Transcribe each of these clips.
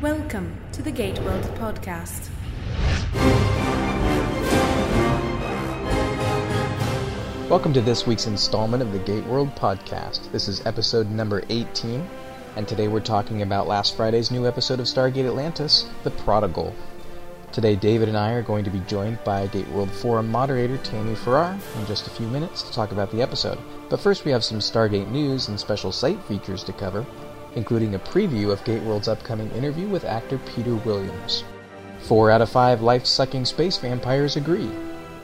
Welcome to the Gate World podcast. Welcome to this week's installment of the Gate World podcast. This is episode number 18, and today we're talking about last Friday's new episode of Stargate Atlantis, The Prodigal. Today, David and I are going to be joined by Gate World Forum moderator Tammy Farrar in just a few minutes to talk about the episode. But first, we have some Stargate news and special site features to cover, including a preview of Gate World's upcoming interview with actor Peter Williams. Four out of five life sucking space vampires agree.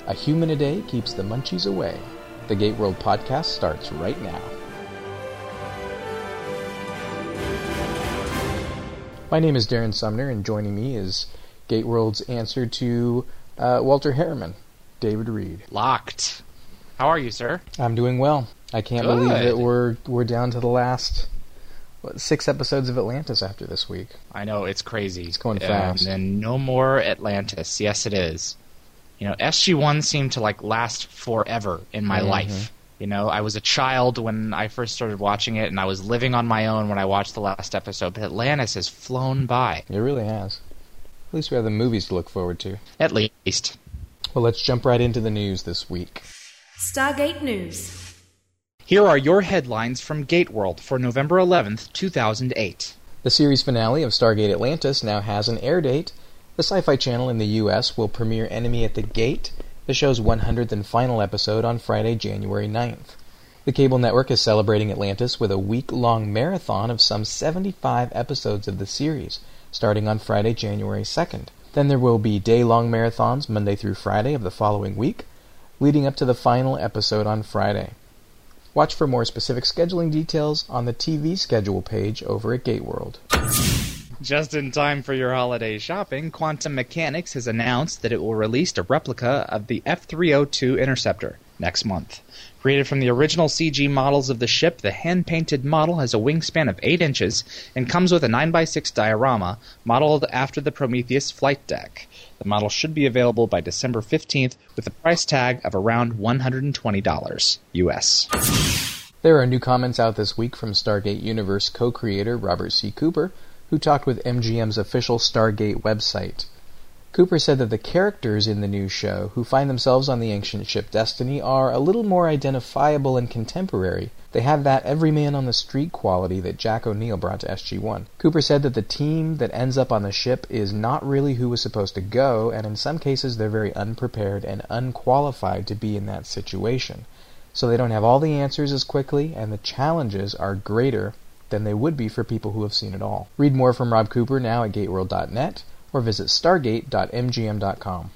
A human a day keeps the munchies away. The Gate World podcast starts right now. My name is Darren Sumner, and joining me is Gate World's answer to uh, Walter Harriman, David Read. Locked. How are you, sir? I'm doing well. I can't Good. believe that we're we're down to the last six episodes of Atlantis after this week. I know it's crazy. It's going fast. And then no more Atlantis. Yes, it is. You know, SG One seemed to like last forever in my Mhm. life. You know, I was a child when I first started watching it, and I was living on my own when I watched the last episode. But Atlantis has flown by, It really has. At least we have the movies to look forward to. at least. Well, let's jump right into the news this week. Stargate News. Here are your headlines from Gateworld for November 11th, 2008. The series finale of Stargate Atlantis now has an air date. The Sci Fi Channel in the US will premiere Enemy at the Gate, the show's 100th and final episode, on Friday, January 9th. The cable network is celebrating Atlantis with a week long marathon of some 75 episodes of the series, starting on Friday, January 2nd. Then there will be day long marathons Monday through Friday of the following week, leading up to the final episode on Friday. Watch for more specific scheduling details on the TV schedule page over at Gateworld. Just in time for your holiday shopping, Quantum Mechanix has announced that it will release a replica of the F 302 Interceptor next month. Created from the original CG models of the ship, the hand painted model has a wingspan of 8 inches and comes with a 9x6 diorama modeled after the Prometheus flight deck. The model should be available by December 15th with a price tag of around $120 US. There are new comments out this week from Stargate Universe co creator Robert C. Cooper, who talked with MGM's official Stargate website. Cooper said that the characters in the new show who find themselves on the ancient ship Destiny are a little more identifiable and contemporary. They have that everyman on the street quality that Jack O'Neill brought to SG1. Cooper said that the team that ends up on the ship is not really who was supposed to go, and in some cases they're very unprepared and unqualified to be in that situation. So they don't have all the answers as quickly, and the challenges are greater than they would be for people who have seen it all. Read more from Rob Cooper now at gateworld.net or visit stargate.mgm.com.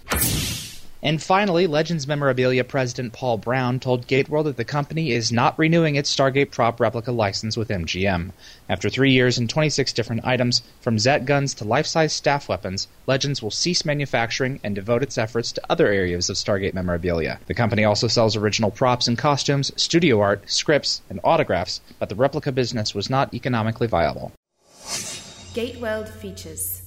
And finally, Legends Memorabilia President Paul Brown told Gateworld that the company is not renewing its Stargate prop replica license with MGM. After three years and 26 different items, from Zat guns to life size staff weapons, Legends will cease manufacturing and devote its efforts to other areas of Stargate memorabilia. The company also sells original props and costumes, studio art, scripts, and autographs, but the replica business was not economically viable. Gate World features.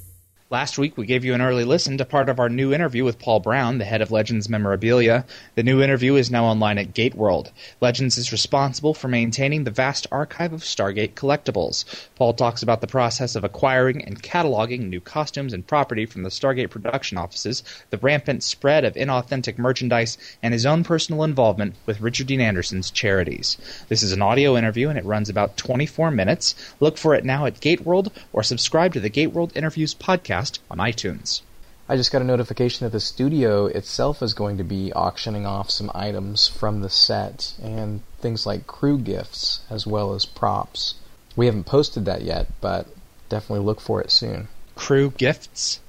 Last week, we gave you an early listen to part of our new interview with Paul Brown, the head of Legends Memorabilia. The new interview is now online at Gateworld. Legends is responsible for maintaining the vast archive of Stargate collectibles. Paul talks about the process of acquiring and cataloging new costumes and property from the Stargate production offices, the rampant spread of inauthentic merchandise, and his own personal involvement with Richard Dean Anderson's charities. This is an audio interview and it runs about 24 minutes. Look for it now at Gateworld or subscribe to the Gateworld Interviews podcast on iTunes. I just got a notification that the studio itself is going to be auctioning off some items from the set and things like crew gifts as well as props. We haven't posted that yet, but definitely look for it soon. Crew gifts.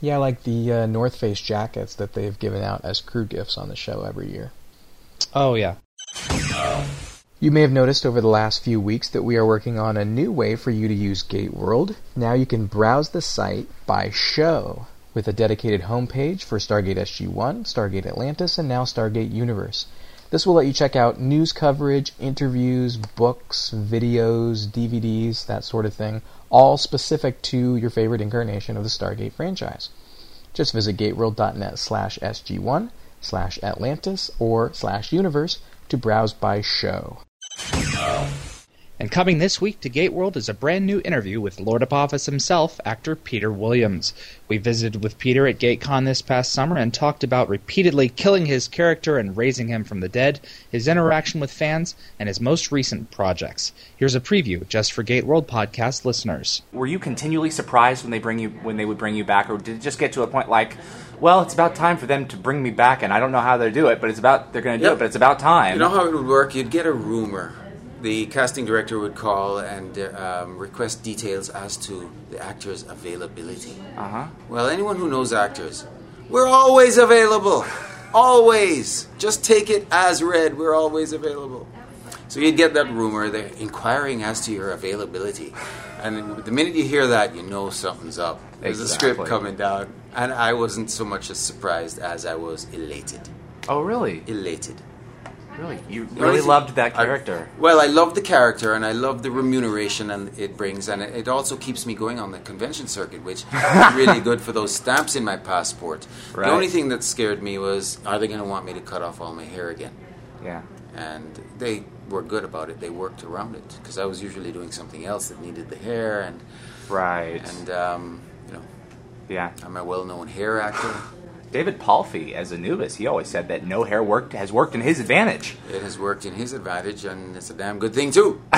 Yeah, like the uh, North Face jackets that they've given out as crew gifts on the show every year. Oh, yeah. You may have noticed over the last few weeks that we are working on a new way for you to use Gateworld. Now you can browse the site by show with a dedicated homepage for Stargate SG-1, Stargate Atlantis, and now Stargate Universe. This will let you check out news coverage, interviews, books, videos, DVDs, that sort of thing, all specific to your favorite incarnation of the Stargate franchise. Just visit gateworld.net slash SG1 slash Atlantis or slash Universe to browse by show. Oh. And coming this week to Gate World is a brand new interview with Lord Apophis himself, actor Peter Williams. We visited with Peter at GateCon this past summer and talked about repeatedly killing his character and raising him from the dead, his interaction with fans, and his most recent projects. Here's a preview just for Gate World podcast listeners. Were you continually surprised when they bring you when they would bring you back, or did it just get to a point like, well, it's about time for them to bring me back, and I don't know how they do it, but it's about they're going to do Yep. it, but it's about time. You know how it would work? You'd get a rumor. The casting director would call and um, request details as to the actor's availability. Uh huh. Well, anyone who knows actors, we're always available. Always. Just take it as read. We're always available. So you'd get that rumor. They're inquiring as to your availability. And the minute you hear that, you know something's up. There's a script coming down. And I wasn't so much as surprised as I was elated. Oh, really? Elated. Really? You really loved that I- character. well, I love the character and I love the remuneration and it brings, and it, it also keeps me going on the convention circuit, which is really good for those stamps in my passport. Right. The only thing that scared me was, are they going to want me to cut off all my hair again? yeah. And they were good about it. They worked around it because I was usually doing something else that needed the hair, and Right. and um, you know, yeah. I'm a well-known hair actor. David Palffy, as Anubis, he always said that no hair worked has worked in his advantage. It has worked in his advantage, and it's a damn good thing too.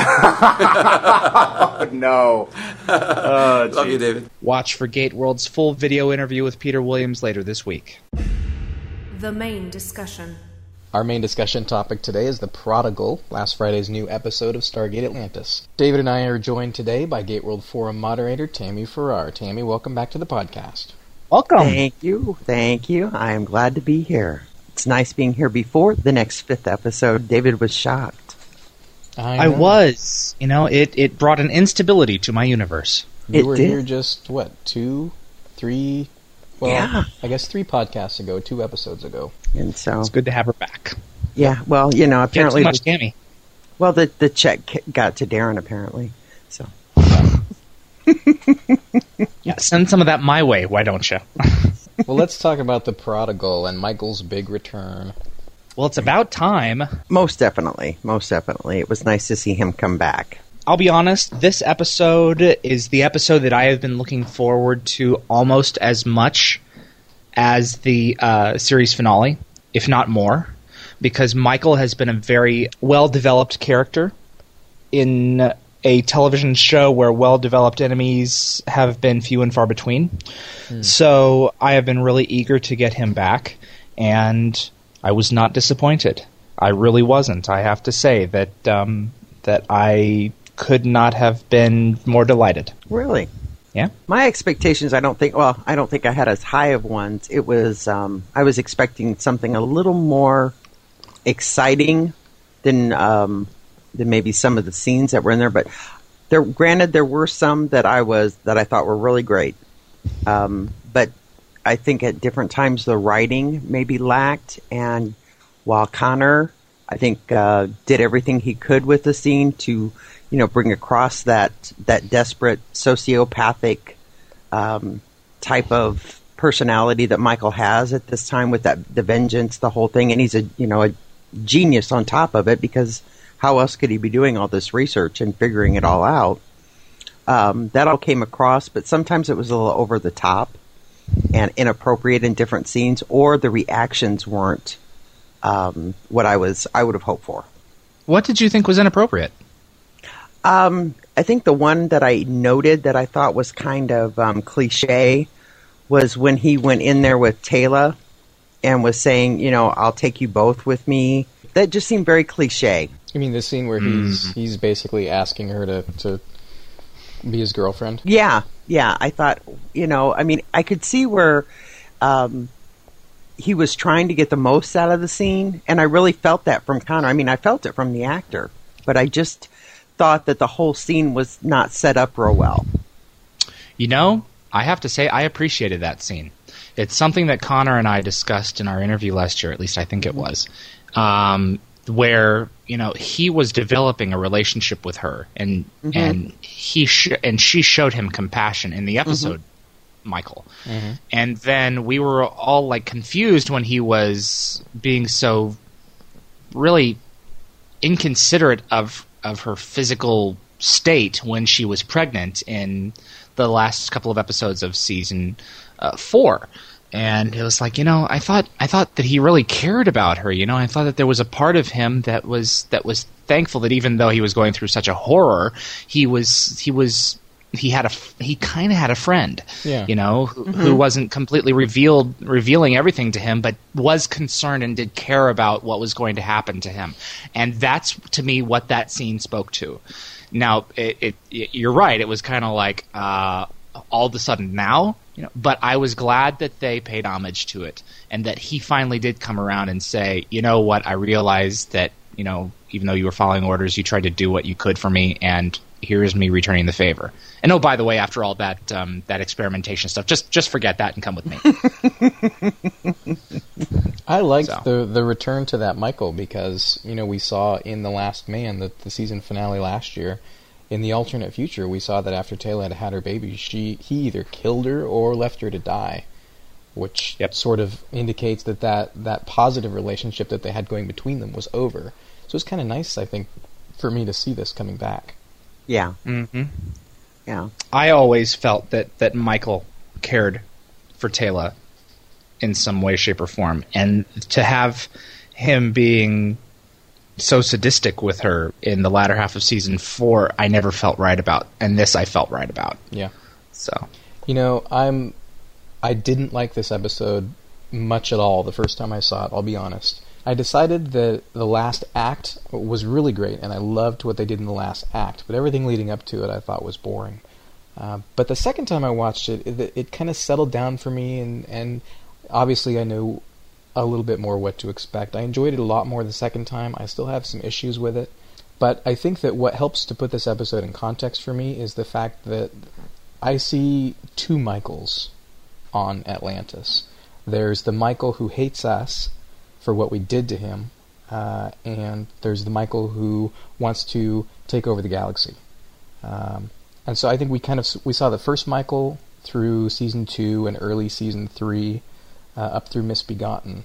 Oh no. oh, Love you, David. Watch for Gate World's full video interview with Peter Williams later this week. The main discussion. Our main discussion topic today is The Prodigal, last Friday's new episode of Stargate Atlantis. David and I are joined today by Gate World Forum moderator Tammy Farrar. Tammy, welcome back to the podcast. Welcome. Thank you. Thank you. I am glad to be here. It's nice being here before the next fifth episode. David was shocked. I know. was. You know, it, it brought an instability to my universe. You It were did. here just, what, two, three, well, Yeah. I guess three podcasts ago, two episodes ago. And so, It's good to have her back. yeah, well, you know, apparently, too much, Tammy. well, the, the check got to Darren, apparently. So, Yeah, send some of that my way, why don't you? well, let's talk about The Prodigal and Michael's big return. well, it's about time. most definitely, most definitely. It was nice to see him come back. I'll be honest, this episode is the episode that I have been looking forward to almost as much as the uh, series finale, if not more, because Michael has been a very well developed character in a television show where well developed enemies have been few and far between. So I have been really eager to get him back, and I was not disappointed. I really wasn't. I have to say that um, that I could not have been more delighted. Really. Yeah. My expectations, I don't think, well, I don't think I had as high of ones. It was, um, I was expecting something a little more exciting than, um, than maybe some of the scenes that were in there. But there, granted, there were some that I was, that I thought were really great. Um, but I think at different times the writing maybe lacked. And while Connor, I think, uh, did everything he could with the scene to, you know, bring across that that desperate sociopathic um, type of personality that Michael has at this time with that the vengeance, the whole thing, and he's a you know a genius on top of it because how else could he be doing all this research and figuring it all out? Um, that all came across, but sometimes it was a little over the top and inappropriate in different scenes, or the reactions weren't um, what I was I would have hoped for. What did you think was inappropriate? Um, I think the one that I noted that I thought was kind of um, cliche was when he went in there with Teyla and was saying, you know, I'll take you both with me. That just seemed very cliche. You mean the scene where he's he's basically asking her to, to be his girlfriend? Yeah, yeah. I thought, you know, I mean, I could see where um, he was trying to get the most out of the scene, and I really felt that from Connor. I mean, I felt it from the actor, but I just thought that the whole scene was not set up real well. You know, I have to say I appreciated that scene. It's something that Connor and I discussed in our interview last year, at least I think it was, um, where you know he was developing a relationship with her, and mm-hmm. and he sh- and she showed him compassion in the mm-hmm. episode, Michael, mm-hmm. and then we were all like confused when he was being so really inconsiderate of of her physical state when she was pregnant in the last couple of episodes of season uh, four. And it was like, you know, I thought I thought that he really cared about her. You know, I thought that there was a part of him that was that was thankful that even though he was going through such a horror, he was he was he had a he kind of had a friend, Yeah. you know, who, who wasn't completely revealed revealing everything to him, but was concerned and did care about what was going to happen to him, and that's to me what that scene spoke to. Now, it, it, you're right; it was kind of like uh, all of a sudden now, you know, but I was glad that they paid homage to it and that he finally did come around and say, you know what, I realized that you know, even though you were following orders, you tried to do what you could for me, and here is me returning the favor. And oh, by the way, after all that um, that experimentation stuff, just just forget that and come with me. I liked So. the the return to that Michael because you know we saw in the Last Man, the, the season finale last year, in the alternate future, we saw that after Teyla had had her baby, she he either killed her or left her to die, which Yep. sort of indicates that, that that positive relationship that they had going between them was over. So it's kind of nice, I think, for me to see this coming back. Yeah, hmm yeah. I always felt that that Michael cared for Teyla in some way, shape, or form, and to have him being so sadistic with her in the latter half of season four, I never felt right about, and this I felt right about. Yeah. So You know, I'm I didn't like this episode much at all the first time I saw it, I'll be honest. I decided that the last act was really great and I loved what they did in the last act, but everything leading up to it I thought was boring. Uh, but the second time I watched it, it, it kind of settled down for me, and, and obviously I knew a little bit more what to expect. I enjoyed it a lot more the second time. I still have some issues with it, but I think that what helps to put this episode in context for me is the fact that I see two Michaels on Atlantis. There's the Michael who hates us for what we did to him, uh, and there's the Michael who wants to take over the galaxy. Um, and so I think we kind of we saw the first Michael through season two and early season three, uh, up through Misbegotten,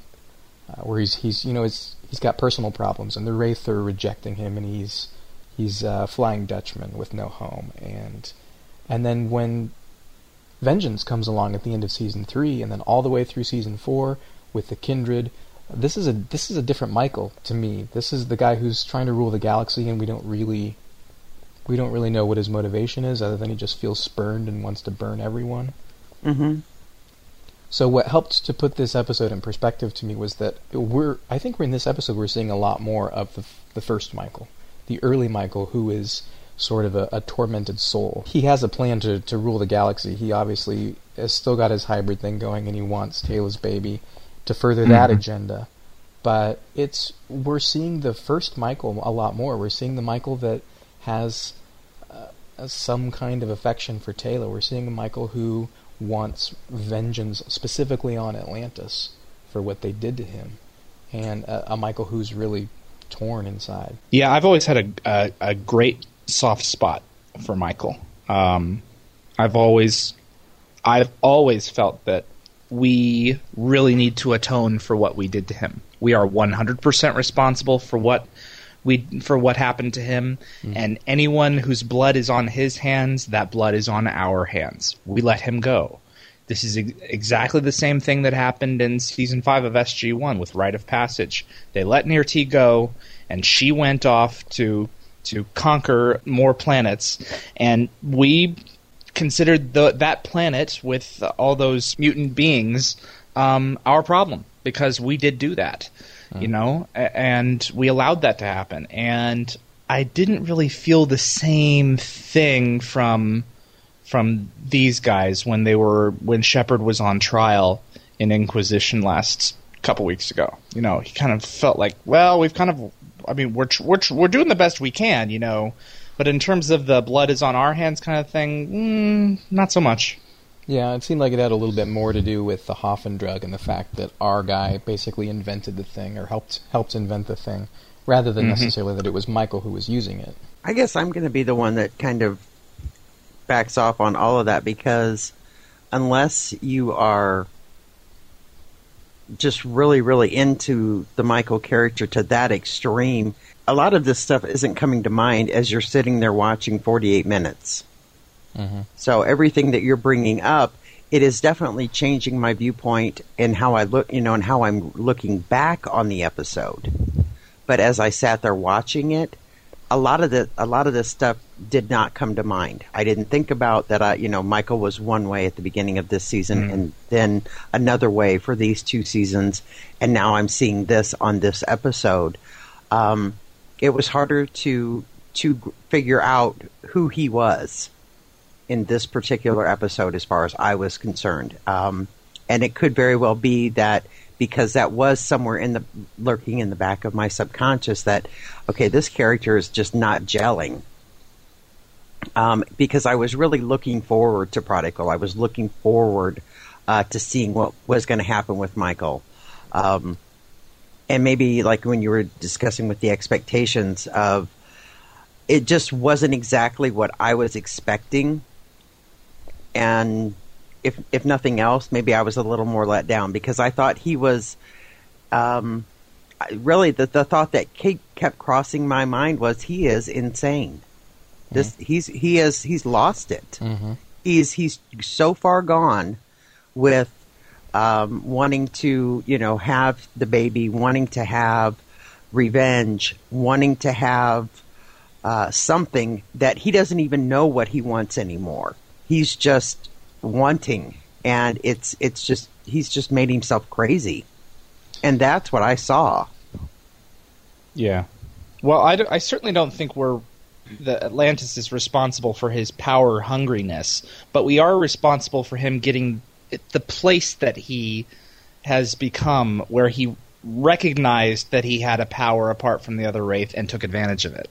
uh, where he's he's you know he's he's got personal problems, and the Wraith are rejecting him, and he's he's a Flying Dutchman with no home, and and then when Vengeance comes along at the end of season three, and then all the way through season four with the Kindred. This is a this is a different Michael to me. This is the guy who's trying to rule the galaxy, and we don't really we don't really know what his motivation is, other than he just feels spurned and wants to burn everyone. Mm-hmm. So what helped to put this episode in perspective to me was that we're I think we're in this episode we're seeing a lot more of the the first Michael, the early Michael who is sort of a, a tormented soul. He has a plan to to rule the galaxy. He obviously has still got his hybrid thing going and he wants Teyla's baby to further that agenda. But it's we're seeing the first Michael a lot more. We're seeing the Michael that has uh, some kind of affection for Teyla. We're seeing a Michael who wants vengeance specifically on Atlantis for what they did to him, and a, a Michael who's really torn inside. Yeah, I've always had a a, a great soft spot for Michael. Um, I've always I've always felt that we really need to atone for what we did to him. We are 100% responsible for what we for what happened to him and anyone whose blood is on his hands, that blood is on our hands. We let him go. This is ex- exactly the same thing that happened in season 5 of SG1 with Rite of Passage. They let Nirrti go and she went off to to conquer more planets and we considered the, that planet with all those mutant beings um, our problem because we did do that, you know, and we allowed that to happen. And I didn't really feel the same thing from from these guys when they were when Sheppard was on trial in Inquisition last couple weeks ago. You know, he kind of felt like, well, we've kind of, I mean, we're we're we're doing the best we can, you know, but in terms of the blood is on our hands kind of thing, mm, not so much. Yeah, it seemed like it had a little bit more to do with the Hoffan drug and the fact that our guy basically invented the thing or helped helped invent the thing, rather than mm-hmm. necessarily that it was Michael who was using it. I guess I'm going to be the one that kind of backs off on all of that because unless you are just really, really into the Michael character to that extreme, a lot of this stuff isn't coming to mind as you're sitting there watching 48 minutes. So everything that you're bringing up, it is definitely changing my viewpoint and how I look, you know, and how I'm looking back on the episode. But as I sat there watching it, a lot of the a lot of this stuff did not come to mind. I didn't think about that. I, you know, Michael was one way at the beginning of this season, and then another way for these two seasons, and now I'm seeing this on this episode. Um, it was harder to to figure out who he was in this particular episode, as far as I was concerned. Um, and it could very well be that because that was somewhere in the lurking in the back of my subconscious that okay, this character is just not gelling. Um, because I was really looking forward to Prodigal. I was looking forward uh, to seeing what was going to happen with Michael. Um, and maybe like when you were discussing with the expectations of it just wasn't exactly what I was expecting. And if if nothing else, maybe I was a little more let down because I thought he was um, really the the thought that kept crossing my mind was he is insane. This he's he is he's lost it. He's he's so far gone with um, wanting to you know have the baby, wanting to have revenge, wanting to have uh, something that he doesn't even know what he wants anymore. He's just wanting, and it's it's just he's just made himself crazy, and that's what I saw. Yeah. Well, I I certainly don't think we're the Atlantis is responsible for his power hungriness, but we are responsible for him getting the place that he has become, where he recognized that he had a power apart from the other wraith and took advantage of it.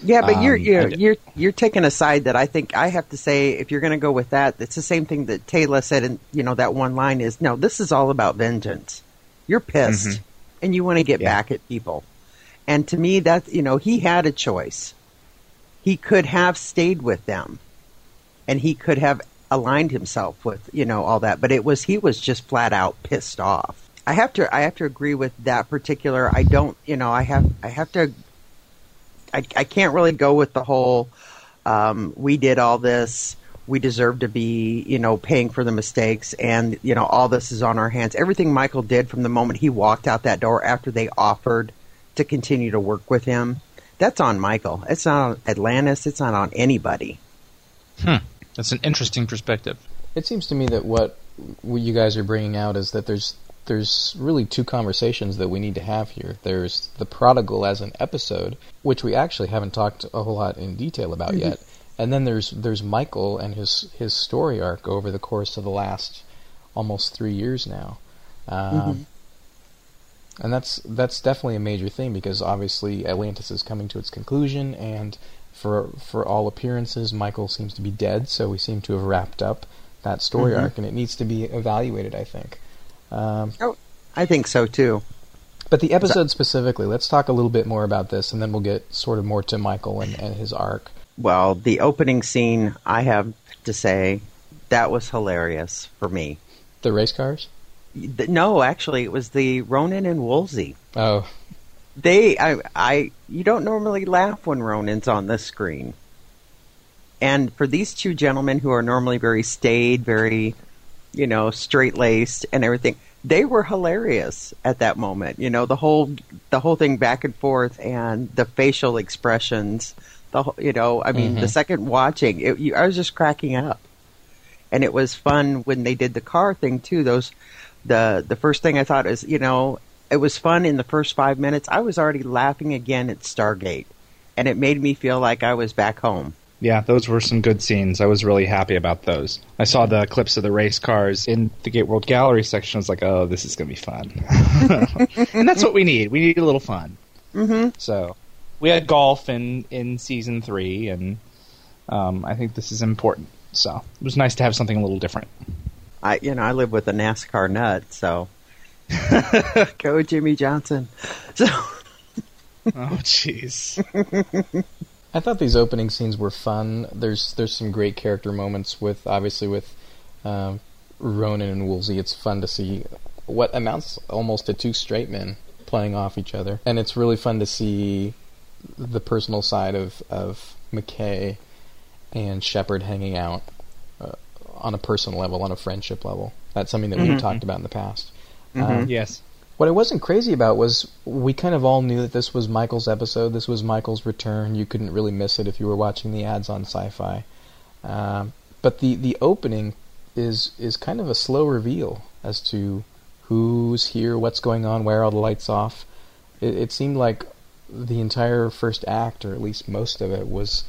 Yeah, but you're Um, you're d- you're you're taking a side that I think I have to say if you're going to go with that, it's the same thing that Teyla said in you know that one line is no, this is all about vengeance. You're pissed and you want to get Yeah. back at people. And to me that you know, he had a choice. He could have stayed with them and he could have aligned himself with, you know, all that, but it was he was just flat out pissed off. I have to I have to agree with that particular I don't, you know, I have I have to I, I can't really go with the whole um, we did all this we deserve to be you know paying for the mistakes and you know all this is on our hands everything michael did from the moment he walked out that door after they offered to continue to work with him that's on michael it's not on atlantis it's not on anybody Hmm. That's an interesting perspective. It seems to me that what what you guys are bringing out is that there's there's really two conversations that we need to have here. There's the prodigal as an episode, which we actually haven't talked a whole lot in detail about mm-hmm. yet, and then there's there's Michael and his his story arc over the course of the last almost three years now. Um, mm-hmm. And that's that's definitely a major thing because obviously Atlantis is coming to its conclusion, and for for all appearances, Michael seems to be dead. So we seem to have wrapped up that story mm-hmm. arc, and it needs to be evaluated. I think. Um, oh i think so too but the episode specifically, let's talk a little bit more about this, and then we'll get sort of more to Michael and, and his arc. well the opening scene i have to say that was hilarious for me The race cars. No actually it was the ronan and woolsey Oh, they I I you don't normally laugh when Ronan's on the screen. And for these two gentlemen who are normally very staid, very you know, straight laced and everything, they were hilarious at that moment. You know, the whole the whole thing back and forth and the facial expressions, the whole, you know, I mean, the mm-hmm. second watching, it, you, I was just cracking up. And it was fun when they did the car thing too. Those the the first thing I thought is, you know, it was fun in the first five minutes. I was already laughing again at Stargate, and it made me feel like I was back home. Yeah, those were some good scenes. I was really happy about those. I saw the clips of the race cars in the Gate World Gallery section. I was like, oh, this is going to be fun. and that's what we need. We need a little fun. Mm-hmm. So we had golf in, in season three, and um, I think this is important. So it was nice to have something a little different. I, you know, I live with a NASCAR nut, so go Jimmie Johnson. So Oh, jeez. I thought these opening scenes were fun. There's there's some great character moments with obviously with um, Ronan and Woolsey. It's fun to see what amounts almost to two straight men playing off each other, and it's really fun to see the personal side of of McKay and Sheppard hanging out uh, on a personal level, on a friendship level. That's something that we've talked about in the past. Um, Yes. What I wasn't crazy about was we kind of all knew that this was Michael's episode. This was Michael's return. You couldn't really miss it if you were watching the ads on Sci-Fi. Um, but the the opening is is kind of a slow reveal as to who's here, what's going on, where all the lights off. It, it seemed like the entire first act, or at least most of it, was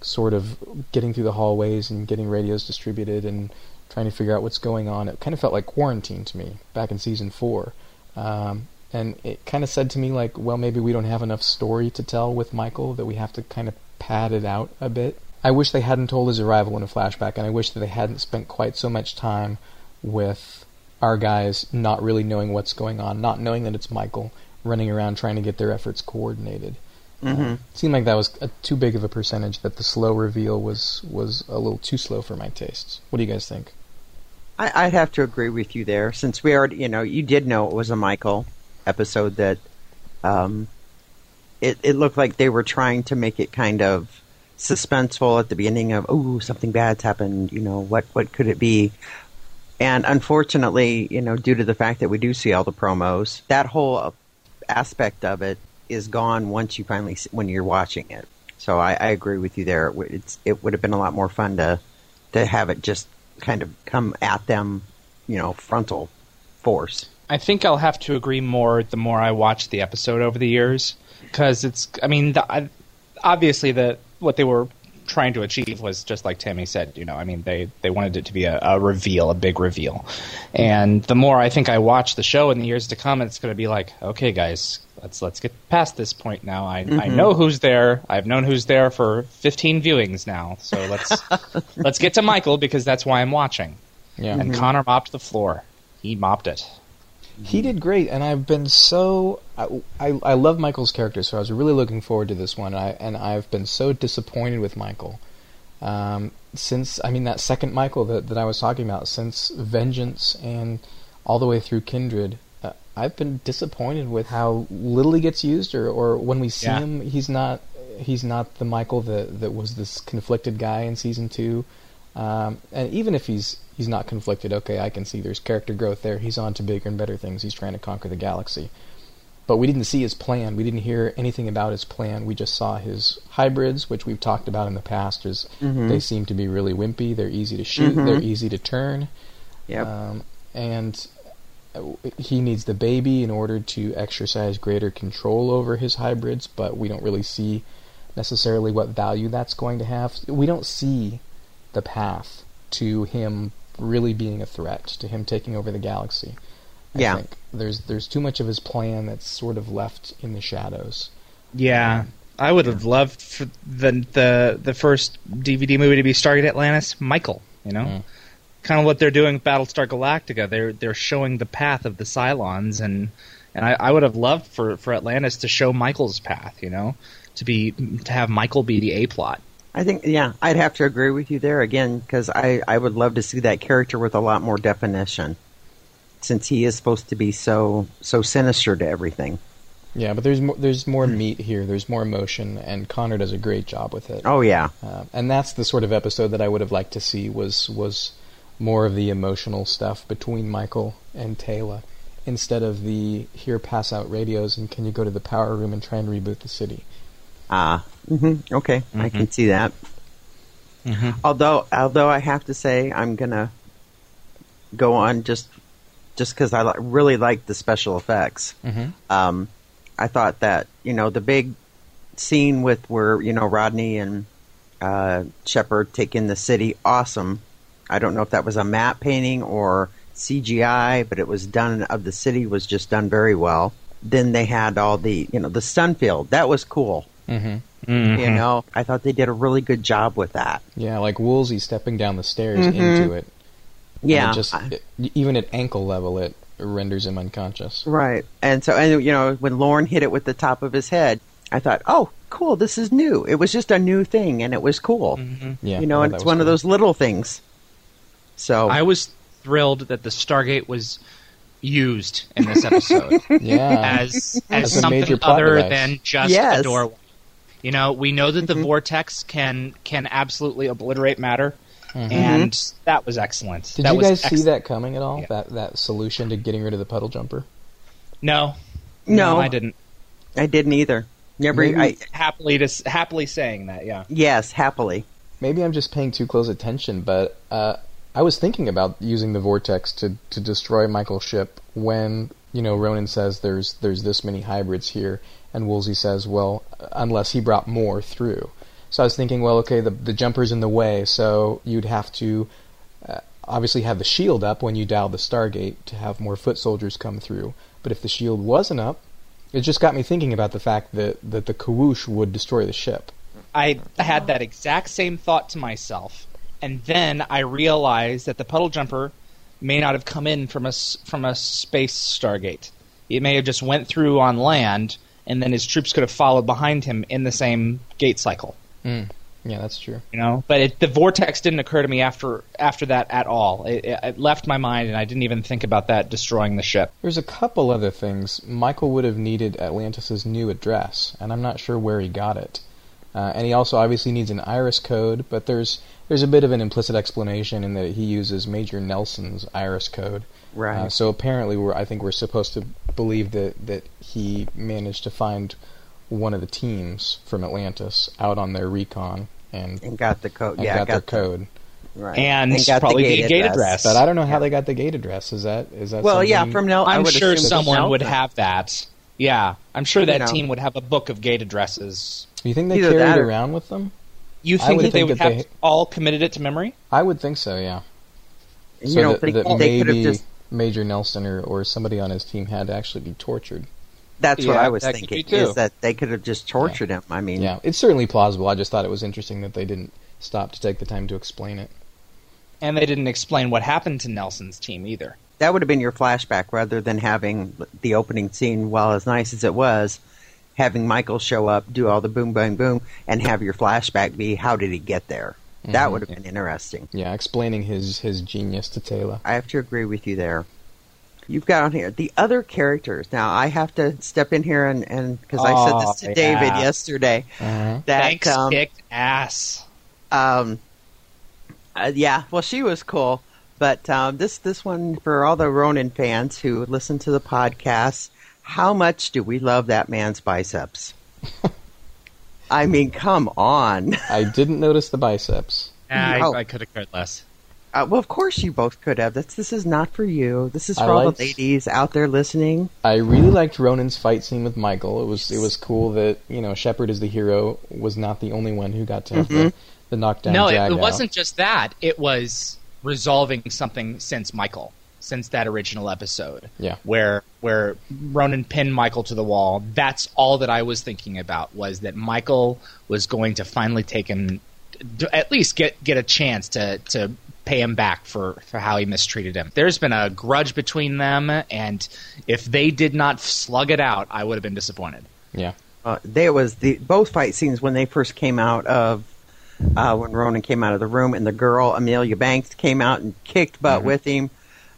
sort of getting through the hallways and getting radios distributed and trying to figure out what's going on. It kind of felt like quarantine to me back in season four. Um, and it kind of said to me, like, well, maybe we don't have enough story to tell with Michael, that we have to kind of pad it out a bit. I wish they hadn't told his arrival in a flashback, and I wish that they hadn't spent quite so much time with our guys not really knowing what's going on, not knowing that it's Michael, running around trying to get their efforts coordinated. Uh, seemed like that was a, too big of a percentage. That the slow reveal was was a little too slow for my tastes. What do you guys think? I, I'd have to agree with you there, since we already, you know, you did know it was a Michael episode that um, it, it looked like they were trying to make it kind of suspenseful at the beginning of, oh, something bad's happened, you know, what, what could it be? And unfortunately, you know, due to the fact that we do see all the promos, that whole aspect of it is gone once you finally, when you're watching it. So I, I agree with you there. It, would- it's, it would have been a lot more fun to, to have it just kind of come at them, you know, frontal force. I think I'll have to agree more the more I watch the episode over the years because it's. I mean, the, obviously the what they were trying to achieve was just like Tammy said. You know, I mean, they they wanted it to be a, a reveal, a big reveal, and the more I think I watch the show in the years to come, it's going to be like, okay, guys, let's let's get past this point now. I I know who's there. I've known who's there for 15 viewings now, so let's let's get to Michael because that's why I'm watching. Yeah, And Connor mopped the floor. He mopped it. He did great, and I've been so I, I I love Michael's character, so I was really looking forward to this one. I and I've been so disappointed with Michael um, since I mean that second Michael that that I was talking about since Vengeance and all the way through Kindred. I've been disappointed with how little he gets used, or or when we see Yeah. him, he's not he's not the Michael that that was this conflicted guy in season two. Um, and even if he's he's not conflicted, okay, I can see there's character growth there. He's on to bigger and better things. He's trying to conquer the galaxy. But we didn't see his plan. We didn't hear anything about his plan. We just saw his hybrids, which we've talked about in the past. Is they seem to be really wimpy. They're easy to shoot. They're easy to turn. Yep. Um, and he needs the baby in order to exercise greater control over his hybrids, but we don't really see necessarily what value that's going to have. We don't see the path to him really being a threat, to him taking over the galaxy. I Yeah. think there's there's too much of his plan that's sort of left in the shadows. Yeah, I would have loved for the the the first DVD movie to be Stargate Atlantis, Michael. You know, Mm. Kind of what they're doing with Battlestar Galactica. They're they're showing the path of the Cylons, and and I, I would have loved for for Atlantis to show Michael's path. You know, to be to have Michael be the A plot. I think, yeah, I'd have to agree with you there again because I, I would love to see that character with a lot more definition, since he is supposed to be so so sinister to everything. Yeah, but there's more, there's more meat here. There's more emotion, and Connor does a great job with it. Oh yeah, Uh, and that's the sort of episode that I would have liked to see was was more of the emotional stuff between Michael and Teyla instead of the here pass out radios and can you go to the power room and try and reboot the city. ah, hmm okay, I can see that. Although, although I have to say, I'm gonna go on just just because I li- really like the special effects. Mhm. Um, I thought that you know the big scene with where you know Rodney and uh, Sheppard take in the city, awesome. I don't know if that was a matte painting or CGI, but it was done of the city was just done very well. Then they had all the you know the stun field that was cool. Mm-hmm. You mm-hmm. know, I thought they did a really good job with that. Yeah, like Woolsey stepping down the stairs mm-hmm. into it. Yeah, it just it- even at ankle level, it renders him unconscious. Right. And so, and you know, when Lorne hit it with the top of his head, I thought, oh, cool, this is new. It was just a new thing, and it was cool. Mm-hmm. Yeah, You know, and it's one of those little things. So, I was thrilled that the Stargate was used in this episode Yeah, as as As a something other device. than just Yes. a doorway. You know, we know that the Mm-hmm. vortex can can absolutely obliterate matter, and that was excellent. Mm-hmm. Did that you was guys see that coming at all? Yeah. That that solution to getting rid of the puddle jumper? No, No. I didn't. I didn't either. Never. Maybe- I, Happily, to, happily saying that, yeah. yes, happily. Maybe I'm just paying too close attention, but uh, I was thinking about using the vortex to, to destroy Michael's ship when you know Ronan says there's there's this many hybrids here, and Woolsey says, well, unless he brought more through. So I was thinking, well, okay, the the jumper's in the way, so you'd have to uh, obviously have the shield up when you dial the Stargate to have more foot soldiers come through. But if the shield wasn't up, it just got me thinking about the fact that that the Kawoosh would destroy the ship. I had that exact same thought to myself, and then I realized that the puddle jumper may not have come in from a from a space stargate. It may have just went through on land, and then his troops could have followed behind him in the same gate cycle. Hmm. Yeah, that's true. You know, but it, the vortex didn't occur to me after after that at all. It, it, it left my mind, and I didn't even think about that destroying the ship. There's a couple other things. Michael would have needed Atlantis' new address, and I'm not sure where he got it. Uh, and he also obviously needs an iris code, but there's there's a bit of an implicit explanation in that he uses Major Nelson's iris code. Right. Uh, so apparently, we're I think we're supposed to believe that that he managed to find one of the teams from Atlantis out on their recon and, and got the code. and yeah, got, their the- code. Right. And got probably the gate address. But I don't know how they got the gate address. Is that is that? Well, yeah, from Nel. I I'm would sure someone would have that. Yeah, I'm sure You that know. team would have a book of gate addresses. You think they Either carried it or- around with them? You think would that they would that have they- all committed it to memory? I would think so. Yeah. You so don't that, think that they could have maybe just? Major Nelson or, or somebody on his team had to actually be tortured. That's what Yeah, I was thinking. too. Is that they could have just tortured him? I mean, Yeah, it's certainly plausible. I just thought it was interesting that they didn't stop to take the time to explain it. And they didn't explain what happened to Nelson's team either. That would have been your flashback rather than having the opening scene. While as nice as it was, having Michael show up, do all the boom, bang, boom, and have your flashback be how did he get there? That would have been interesting. Yeah, explaining his his genius to Teyla. I have to agree with you there. You've got on here the other characters. Now I have to step in here and and because I said this to Oh, David yesterday Uh-huh. that Thanks um, kicked ass. um, uh, yeah, well, she was cool, but um, this this one for all the Ronan fans who listen to the podcast. How much do we love that man's biceps? I mean, come on. I didn't notice the biceps. Nah, Oh. I, I could have cared less. Uh, well, of course you both could have. That's this is not for you. This is I for all liked- the ladies out there listening. I really liked Ronan's fight scene with Michael. It was it was cool that you know Sheppard is the hero was not the only one who got to have the, the knockdown. no, it, it out. wasn't just that. It was resolving something since Michael, since that original episode. Yeah. Where where Ronan pinned Michael to the wall. That's all that I was thinking about was that Michael was going to finally take him, to at least get get a chance to to pay him back for for how he mistreated him. There's been a grudge between them, and if they did not slug it out, I would have been disappointed. Yeah. Uh, there was the both fight scenes when they first came out of uh, when Ronan came out of the room and the girl Amelia Banks came out and kicked butt with him.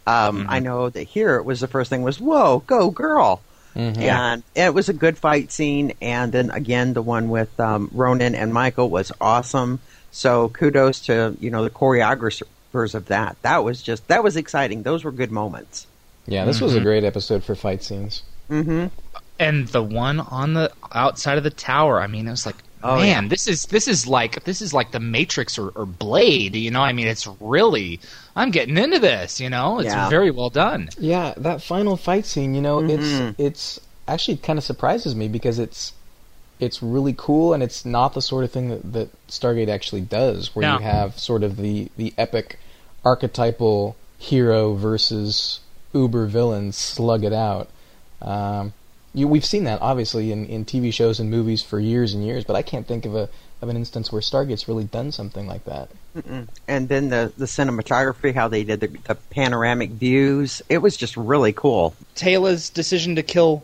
Um, I know that here it was the first thing was whoa go girl, and it was a good fight scene. And then again the one with um, Ronan and Michael was awesome. So kudos to you know the choreographers of that. That was just that was exciting. Those were good moments. Yeah, this was a great episode for fight scenes. and the one on the outside of the tower i mean it was like Oh, man this is this is like this is like the matrix or, or blade you know i mean it's really i'm getting into this you know it's Yeah. very well done Yeah, that final fight scene, you know, Mm-hmm. it's it's actually kind of surprises me because it's it's really cool and it's not the sort of thing that, that Stargate actually does, where No. you have sort of the the epic archetypal hero versus uber villain slug it out. Um, you, we've seen that obviously in, in TV shows and movies for years and years, but I can't think of a of an instance where Stargate's really done something like that. and then the the cinematography, how they did the, the panoramic views, it was just really cool. teyla's decision to kill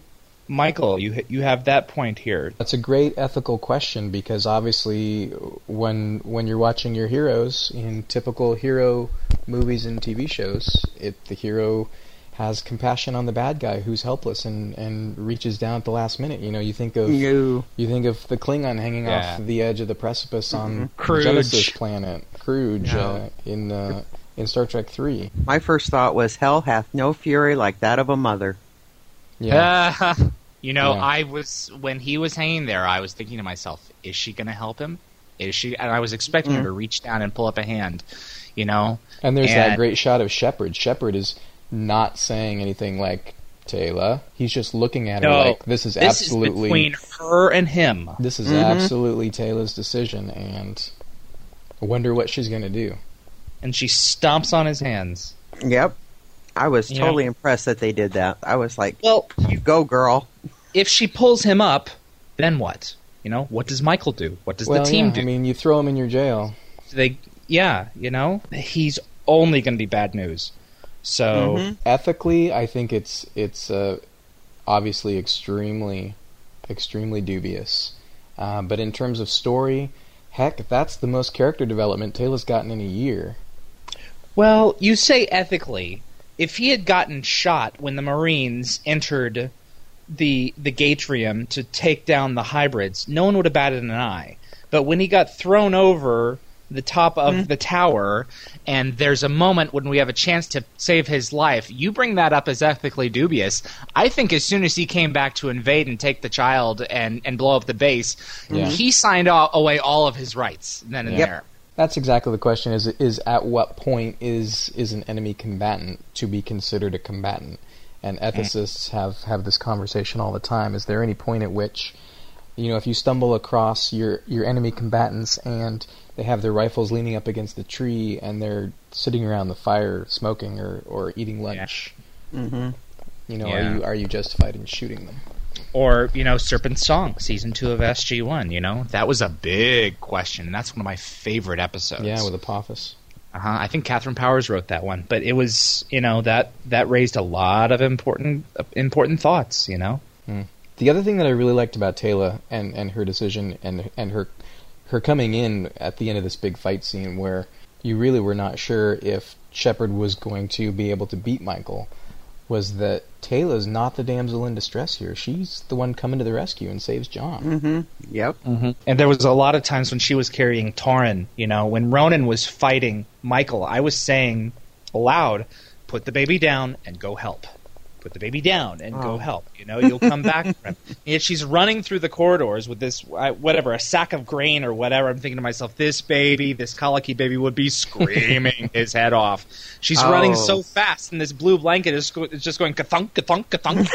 michael you you have that point here That's a great ethical question because obviously, when when you're watching your heroes in typical hero movies and TV shows, it the hero has compassion on the bad guy who's helpless and, and reaches down at the last minute. You know, you think of You. you think of the Klingon hanging Yeah. off the edge of the precipice on Kruge. Genesis planet, Kruge, Yeah. uh, in uh, in Star Trek Three. My first thought was, "Hell hath no fury like that of a mother." Yeah, you know, Yeah. I was when he was hanging there, I was thinking to myself, is she going to help him? Is she? And I was expecting her to reach down and pull up a hand. You know, and there's that great shot of Sheppard. Sheppard is not saying anything like Teyla. He's just looking at her no, like this is this absolutely is between her and him. this is Mhm. absolutely Teyla's decision, and I wonder what she's going to do. and she stomps on his hands. Yep. I was Yeah. totally impressed that they did that. I was like, Well, "You go, girl." if she pulls him up, then what? You know, what does Michael do? What does well, the team yeah, do? I mean, you throw him in your jail. they, yeah, you know, he's only going to be bad news. So Mhm. Ethically, I think it's it's uh, obviously extremely extremely dubious. Uh, but in terms of story, heck, that's the most character development Teyla's gotten in a year. Well, you say ethically. If he had gotten shot when the Marines entered the the gateroom to take down the hybrids, no one would have batted an eye. But when he got thrown over the top of mm-hmm. the tower, and there's a moment when we have a chance to save his life, you bring that up as ethically dubious. I think as soon as he came back to invade and take the child and, and blow up the base, Yeah. he signed all, away all of his rights then and Yep. there. That's exactly the question: is is at what point is is an enemy combatant to be considered a combatant? And mm. ethicists have have this conversation all the time. Is there any point at which, you know, if you stumble across your your enemy combatants and they have their rifles leaning up against the tree and they're sitting around the fire smoking or, or eating lunch, Mm-hmm. you know, Yeah. are you are you justified in shooting them? or you know serpent's song season two of sg1 you know that was a big question and that's one of my favorite episodes Yeah, with Apophis. uh-huh. i think Katharyn Powers wrote that one but it was you know that that raised a lot of important important thoughts you know The other thing that I really liked about Teyla and, and her decision and and her her coming in at the end of this big fight scene where you really were not sure if Sheppard was going to be able to beat Michael was that Teyla's not the damsel in distress here. She's the one coming to the rescue and saves John. Mm-hmm. Yep. and there was a lot of times when she was carrying Torren, you know, when Ronan was fighting Michael, I was saying aloud, put the baby down and go help. Put the baby down and go Oh. help. You know, you'll come back for him. If she's running through the corridors with this, uh, whatever, a sack of grain or whatever, I'm thinking to myself, this baby, this colicky baby would be screaming his head off. She's running Oh. so fast, and this blue blanket is, is just going ka-thunk, ka-thunk, ka-thunk.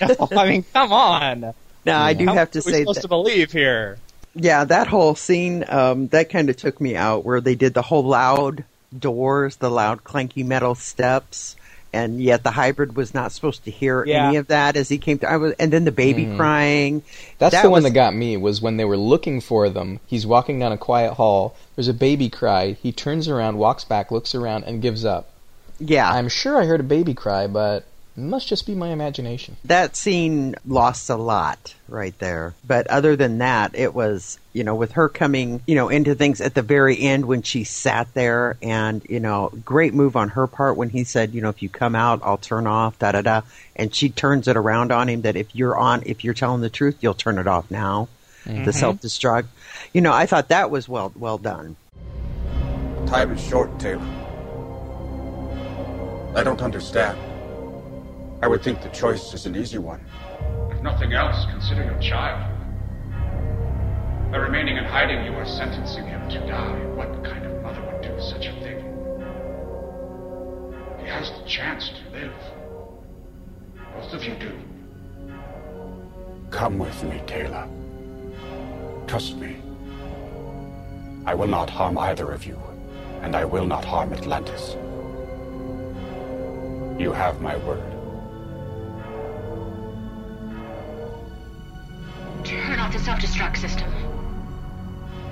I mean, come on. Now I do How have to say supposed that. to believe here? Yeah, that whole scene, um, that kind of took me out where they did the whole loud doors, the loud clanky metal steps, and yet the hybrid was not supposed to hear Yeah. any of that as he came to. I was, and then the baby mm-hmm. crying. That's That the one was- that got me was when they were looking for them. He's walking down a quiet hall. There's a baby cry. He turns around, walks back, looks around, and gives up. Yeah, I'm sure I heard a baby cry, but it must just be my imagination. that scene lost a lot right there. But other than that, it was, you know, with her coming, you know, into things at the very end when she sat there and, you know, great move on her part when he said, you know, if you come out, I'll turn off, da da da. And she turns it around on him that if you're on, if you're telling the truth, you'll turn it off now. The mm-hmm. self destruct. You know, I thought that was well, well done. Time is short, Teyla. I don't understand. I would think the choice is an easy one. If nothing else, consider your child. By remaining in hiding, you are sentencing him to die. What kind of mother would do such a thing? He has the chance to live. Both of you do. Come with me, Teyla. Trust me. I will not harm either of you, and I will not harm Atlantis. You have my word. Off self-destruct system.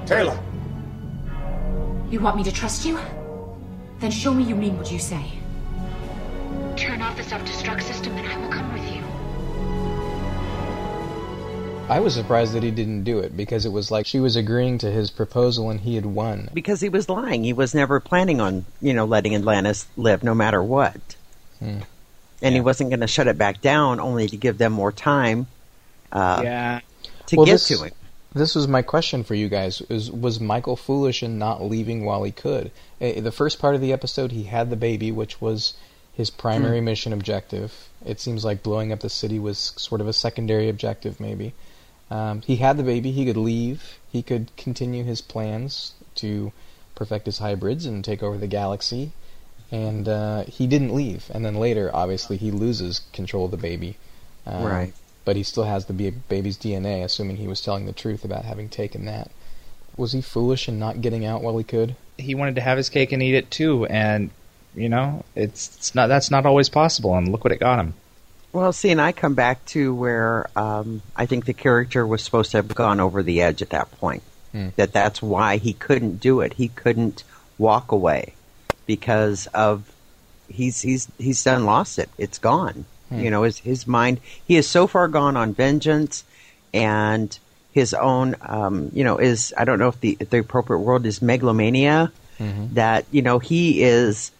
Teyla! You want me to trust you? Then show me you mean what you say. Turn off the self-destruct system and I will come with you. I was surprised that he didn't do it because it was like she was agreeing to his proposal and he had won. Because he was lying. He was never planning on, you know, letting Atlantis live no matter what. and he wasn't going to shut it back down, only to give them more time uh, yeah. to Well, get this- to him. This was my question for you guys: is was Michael foolish in not leaving while he could? The first part of the episode, he had the baby, which was his primary mission objective. It seems like blowing up the city was sort of a secondary objective, maybe. Um, he had the baby; he could leave. He could continue his plans to perfect his hybrids and take over the galaxy. And uh, he didn't leave. And then later, obviously, he loses control of the baby. Um, Right. But he still has the baby's DNA, assuming he was telling the truth about having taken that. Was he foolish in not getting out while he could? He wanted to have his cake and eat it too, and you know, it's, it's not that's not always possible. And look what it got him. Well, see, and I come back to where um, I think the character was supposed to have gone over the edge at that point. Hmm. That that's why he couldn't do it. He couldn't walk away because of he's he's he's done lost it. It's gone. Hmm. You know, his his mind. He is so far gone on vengeance and his own. Um, you know, is I don't know if the if the appropriate word is megalomania. That you know he is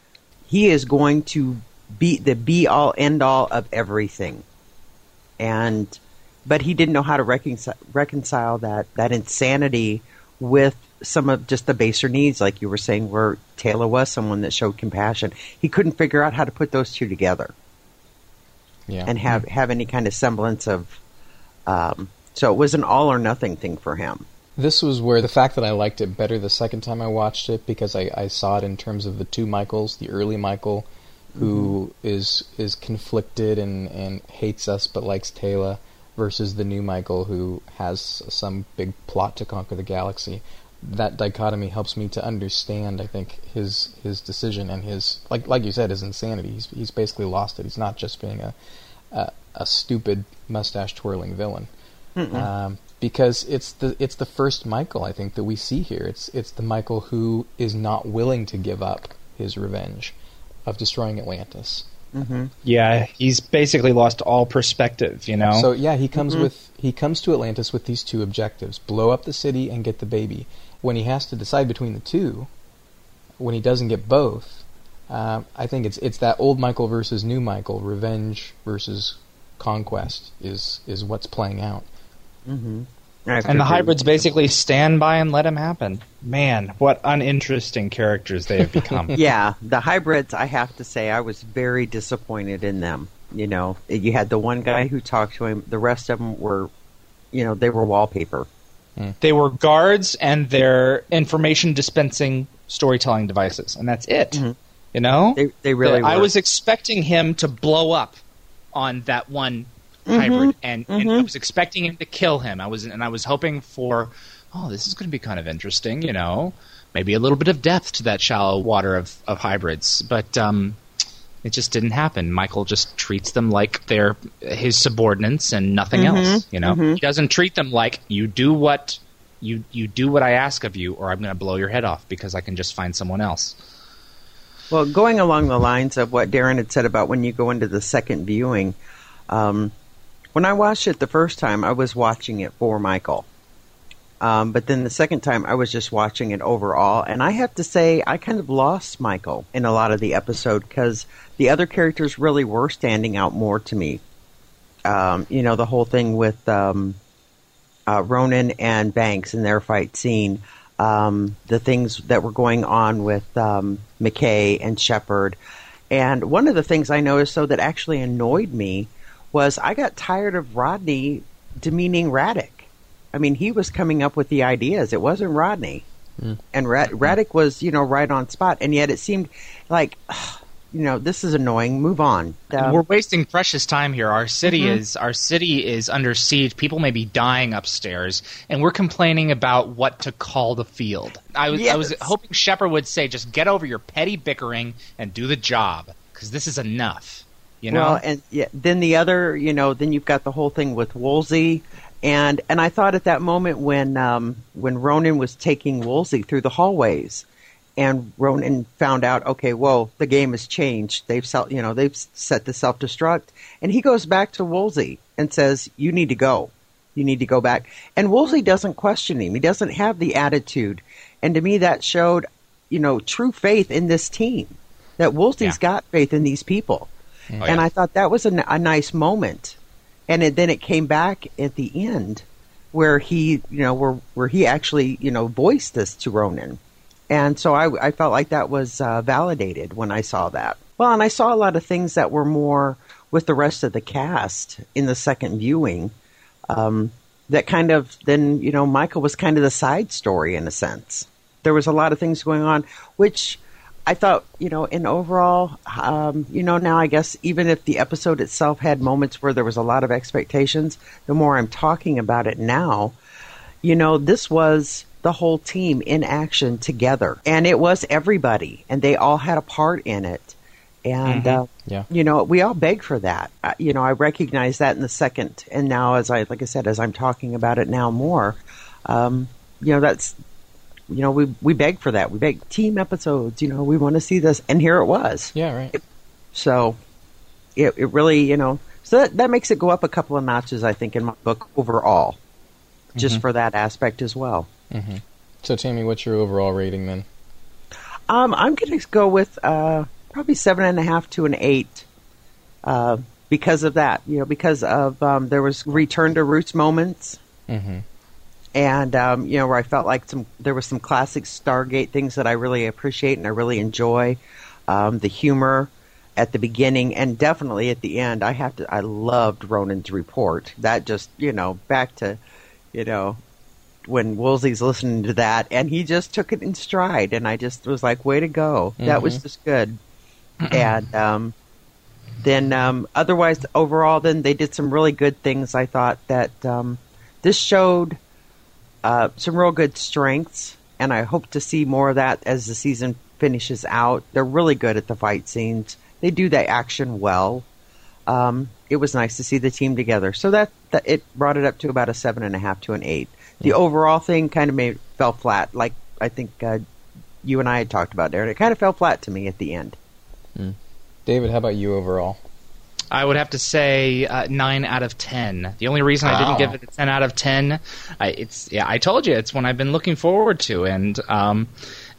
he is going to be the be all end all of everything and but he didn't know how to reconcile, reconcile that that insanity with some of just the baser needs like you were saying where Teyla was someone that showed compassion he couldn't figure out how to put those two together Yeah. and have have any kind of semblance of um, so it was an all or nothing thing for him This was where the fact that I liked it better the second time I watched it because I, I saw it in terms of the two Michaels, the early Michael, who is is conflicted and, and hates us but likes Teyla, versus the new Michael who has some big plot to conquer the galaxy. That dichotomy helps me to understand, I think, his his decision and his like like you said, his insanity. He's he's basically lost it. He's not just being a a, a stupid mustache twirling villain um, because it's the it's the first Michael I think that we see here. It's it's the Michael who is not willing to give up his revenge of destroying Atlantis. Yeah, he's basically lost all perspective. You know. So yeah, he comes with he comes to Atlantis with these two objectives: blow up the city and get the baby. When he has to decide between the two, when he doesn't get both, um, I think it's it's that old Michael versus new Michael, revenge versus conquest is is what's playing out. mm-hmm. I have to and the hybrids basically stand by and let him happen. Man, what uninteresting characters they have become. yeah, the hybrids, I have to say, I was very disappointed in them. You know, you had the one guy who talked to him, the rest of them were, you know, they were wallpaper. Mm. They were guards and their information dispensing storytelling devices, and that's it. Mm-hmm. You know, They, they really I were. was expecting him to blow up on that one mm-hmm. hybrid, and, and mm-hmm. I was expecting him to kill him. I was, and I was hoping for, oh, this is going to be kind of interesting. You know, maybe a little bit of depth to that shallow water of, of hybrids, but um, it just didn't happen. Michael just treats them like they're his subordinates and nothing else. You know, he doesn't treat them like you do what you you do what I ask of you, or I'm going to blow your head off because I can just find someone else. Well, going along the lines of what Darren had said about when you go into the second viewing, um, when I watched it the first time, I was watching it for Michael. Um, but then the second time, I was just watching it overall, and I have to say, I kind of lost Michael in a lot of the episode because the other characters really were standing out more to me. Um, you know, the whole thing with um, uh, Ronan and Banks in their fight scene, um, the things that were going on with um, McKay and Sheppard. And one of the things I noticed, though, that actually annoyed me was I got tired of Rodney demeaning Radek. I mean, he was coming up with the ideas. It wasn't Rodney. And Rad- Radek was, you know, right on spot. And yet it seemed like, you know, this is annoying. Move on. Um, We're wasting precious time here. Our city Mm-hmm. is our city is under siege. People may be dying upstairs, and we're complaining about what to call the field. I was I was hoping Sheppard would say, "Just get over your petty bickering and do the job, because this is enough." You know, Well, and yeah, then the other, you know, then you've got the whole thing with Woolsey, and and I thought at that moment when um, when Ronan was taking Woolsey through the hallways, and Ronan found out, okay, whoa, the game has changed. They've you know they've set the self destruct, and he goes back to Woolsey and says, "You need to go, you need to go back." And Woolsey doesn't question him. He doesn't have the attitude, and to me that showed, you know, true faith in this team. That Woolsey's Yeah. got faith in these people. Oh, and yeah. I thought that was a nice moment. And it, then it came back at the end where he, you know, where where he actually, you know, voiced this to Ronan. And so I, I felt like that was uh, validated when I saw that. Well, and I saw a lot of things that were more with the rest of the cast in the second viewing. Um, that kind of then, you know, Michael was kind of the side story in a sense. There was a lot of things going on, which I thought, you know, in overall, um, you know, now I guess even if the episode itself had moments where there was a lot of expectations, the more I'm talking about it now, you know, this was the whole team in action together. And it was everybody, and they all had a part in it. And, uh, Yeah. you know, we all beg for that. Uh, you know, I recognize that in the second. And now, as I, like I said, as I'm talking about it now more, um, you know, that's, you know, we, we beg for that. We beg team episodes, you know, we want to see this. And here it was. Yeah, right. So it, it really, you know, so that, that makes it go up a couple of notches, I think, in my book overall, just for that aspect as well. So, Tammy, what's your overall rating then? Um, I'm going to go with uh, probably seven and a half to an eight uh, because of that. You know, because of um, there was return to roots moments, Mm-hmm. And um, you know where I felt like some there was some classic Stargate things that I really appreciate and I really enjoy. Um, the humor at the beginning and definitely at the end. I have to. I loved Ronan's report. That just you know back to you know when Woolsey's listening to that, and he just took it in stride, and I just was like, "Way to go! That was just good." and um, then, um, otherwise, overall, then they did some really good things. I thought that um, this showed uh, some real good strengths, and I hope to see more of that as the season finishes out. They're really good at the fight scenes. They do the action well. Um, it was nice to see the team together. So that, that it brought it up to about a seven and a half to an eight. The overall thing kind of made fell flat, like I think uh, you and I had talked about there. It kind of fell flat to me at the end. David, how about you overall? I would have to say uh, nine out of ten. The only reason I didn't give it a ten out of ten, I, it's yeah, I told you it's one I've been looking forward to, and um,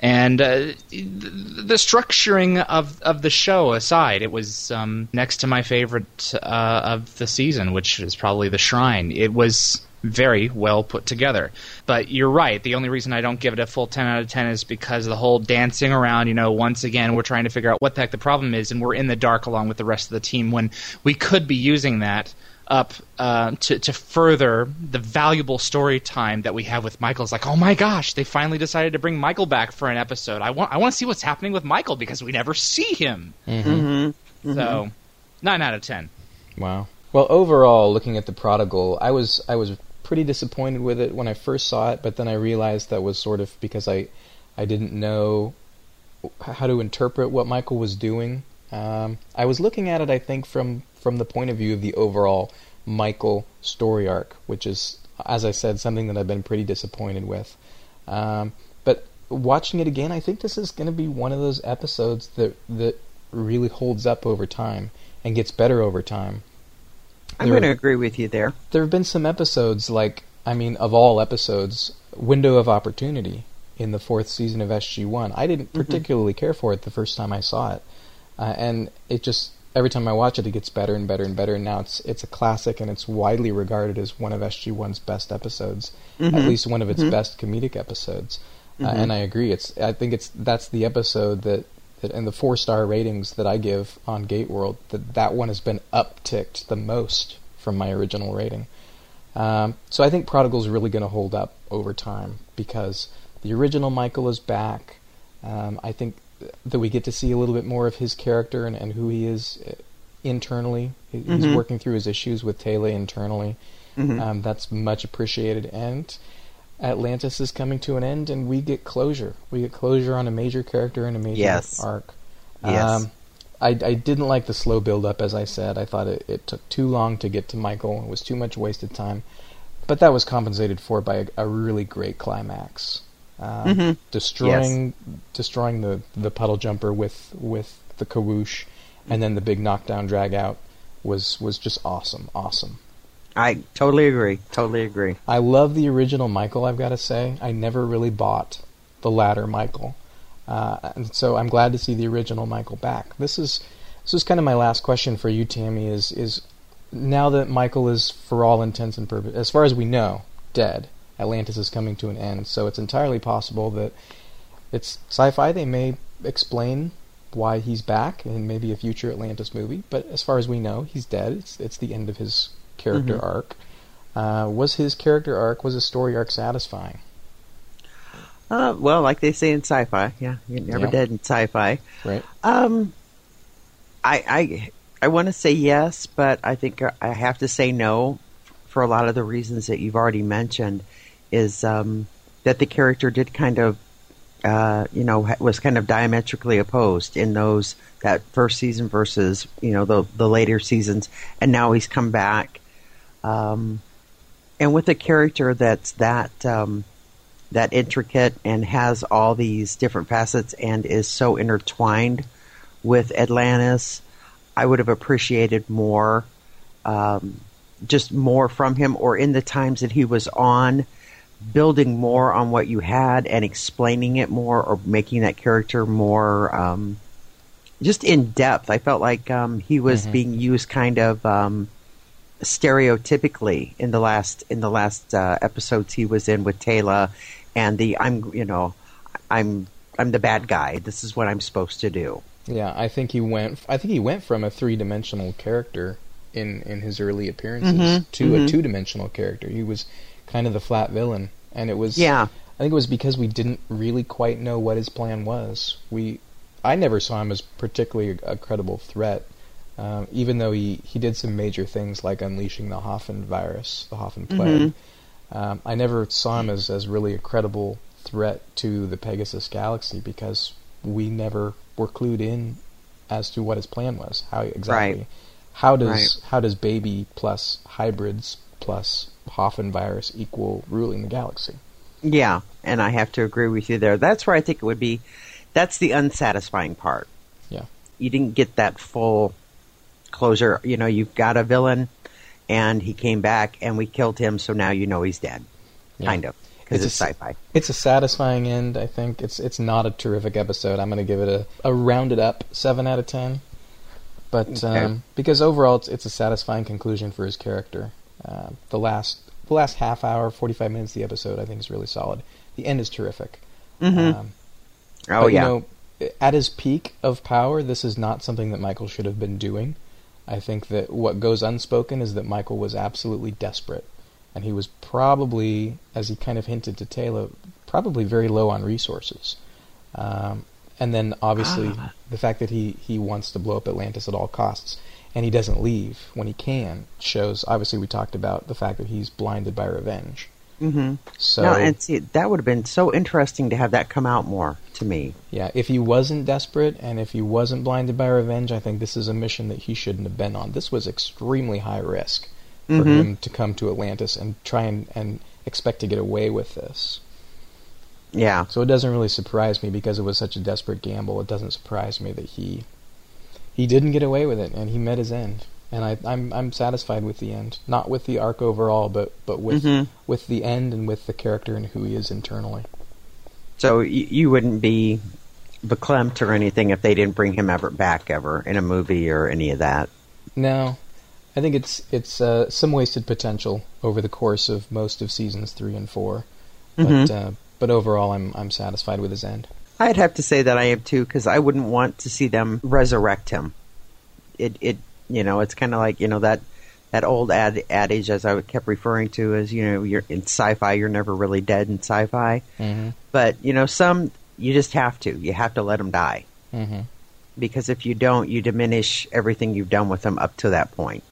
and uh, the, structuring of of the show aside, it was um, next to my favorite uh, of the season, which is probably the Shrine. It was very well put together. But you're right. The only reason I don't give it a full 10 out of 10 is because the whole dancing around. You know, once again, we're trying to figure out what the heck the problem is, and we're in the dark along with the rest of the team when we could be using that up uh, to, to further the valuable story time that we have with Michael. It's like, oh my gosh, they finally decided to bring Michael back for an episode. I want, I want to see what's happening with Michael because we never see him. Mm-hmm. So, 9 out of 10. Wow. Well, overall, looking at the prodigal, I was I was pretty disappointed with it when I first saw it, but then I realized that was sort of because I I didn't know how to interpret what Michael was doing. Um, I was looking at it, I think, from from the point of view of the overall Michael story arc, which is, as I said, something that I've been pretty disappointed with. Um, but watching it again, I think this is going to be one of those episodes that that really holds up over time and gets better over time. I'm going to agree with you there. there have been some episodes like I mean of all episodes, Window of Opportunity in the fourth season of SG1. I didn't particularly care for it the first time I saw it, uh, and it just every time I watch it, it gets better and better and better. And now it's it's a classic, and it's widely regarded as one of SG1's best episodes, at least one of its best comedic episodes. Uh, and I agree. It's I think it's that's the episode that. that and the four star ratings that I give on Gate World, that that one has been upticked the most from my original rating. Um, so I think Prodigal's really going to hold up over time because the original Michael is back. Um, I think that we get to see a little bit more of his character and, and who he is uh, internally. He- He's working through his issues with Teyla internally. Um, that's much appreciated. And Atlantis is coming to an end, and we get closure. We get closure on a major character and a major Yes. arc. Yes. Um, I, I didn't like the slow build up, as I said. I thought it, it took too long to get to Michael. It was too much wasted time. But that was compensated for by a, a really great climax. Um, Destroying destroying the, the puddle jumper with with the kawoosh, and then the big knockdown drag out was was just awesome, awesome. I totally agree. Totally agree. I love the original Michael. I've got to say, I never really bought the latter Michael, uh, and so I'm glad to see the original Michael back. This is So it's kind of my last question for you, Tammy. Is is now that Michael is, for all intents and purposes, as far as we know, dead. Atlantis is coming to an end, so it's entirely possible that it's sci-fi. They may explain why he's back in maybe a future Atlantis movie, but as far as we know, he's dead. It's it's the end of his character Mhm. arc. Uh, was his character arc, was his story arc satisfying? Uh, well, like they say in sci-fi, yeah, you're never Yeah. dead in sci-fi. Right. Um, I I I want to say yes, but I think I have to say no for a lot of the reasons that you've already mentioned. Is um, that the character did kind of, uh, you know, was kind of diametrically opposed in those that first season versus you know the the later seasons, and now he's come back, um, and with a character that's that. Um, that intricate and has all these different facets and is so intertwined with Atlantis, I would have appreciated more, um, just more from him, or in the times that he was on, building more on what you had and explaining it more, or making that character more um, just in depth. I felt like um, he was Mhm. being used kind of. Um, stereotypically in the last in the last uh, episodes he was in with Teyla and the I'm you know I'm I'm the bad guy. This is what I'm supposed to do. Yeah, I think he went. I think he went from a three-dimensional character in in his early appearances Mhm, to a mhm. two-dimensional character. He was kind of the flat villain, and it was. Yeah. I think it was because we didn't really quite know what his plan was. We, I never saw him as particularly a, a credible threat, um, even though he he did some major things like unleashing the Hoffan virus, the Hoffan plague. Mhm. Um, I never saw him as as really a credible threat to the Pegasus galaxy because we never were clued in as to what his plan was. How exactly? Right. How does Right. how does baby plus hybrids plus Hoffan virus equal ruling the galaxy? Yeah, and I have to agree with you there. That's where I think it would be. That's the unsatisfying part. Yeah. You didn't get that full closure. You know, you've got a villain, and he came back, and we killed him, so now you know he's dead. Yeah. Kind of, because it's, a, sci-fi. It's a satisfying end. I think it's it's not a terrific episode. I'm going to give it a, a rounded up seven out of ten. But Okay. um, because overall it's, it's a satisfying conclusion for his character. Uh, the last the last half hour, 45 minutes of the episode, I think is really solid. The end is terrific. Mhm. Um, Oh but, yeah. You know, at his peak of power, this is not something that Michael should have been doing. I think that what goes unspoken is that Michael was absolutely desperate, and he was probably, as he kind of hinted to Teyla, probably very low on resources. Um, and then obviously Ah. the fact that he he wants to blow up Atlantis at all costs, and he doesn't leave when he can, shows. Obviously, we talked about the fact that he's blinded by revenge. Mm-hmm. So no, and see, that would have been so interesting to have that come out more to me. Yeah, if he wasn't desperate and if he wasn't blinded by revenge, I think this is a mission that he shouldn't have been on. This was extremely high risk for Mhm. him to come to Atlantis and try and, and expect to get away with this. Yeah. So it doesn't really surprise me because it was such a desperate gamble. It doesn't surprise me that he he didn't get away with it and he met his end. And I, I'm I'm satisfied with the end, not with the arc overall, but but with Mhm. with the end and with the character and who he is internally. So y- you wouldn't be verklempt or anything if they didn't bring him ever back ever in a movie or any of that. No, I think it's it's uh, some wasted potential over the course of most of seasons three and 4 but Mhm. uh, but overall, I'm I'm satisfied with his end. I'd have to say that I am too because I wouldn't want to see them resurrect him. It it you know it's kind of like you know that that old ad, adage as I kept referring to is you know you're in sci-fi you're never really dead in sci-fi, Mm-hmm. but you know some you just have to you have to let them die Mm-hmm. because if you don't you diminish everything you've done with them up to that point.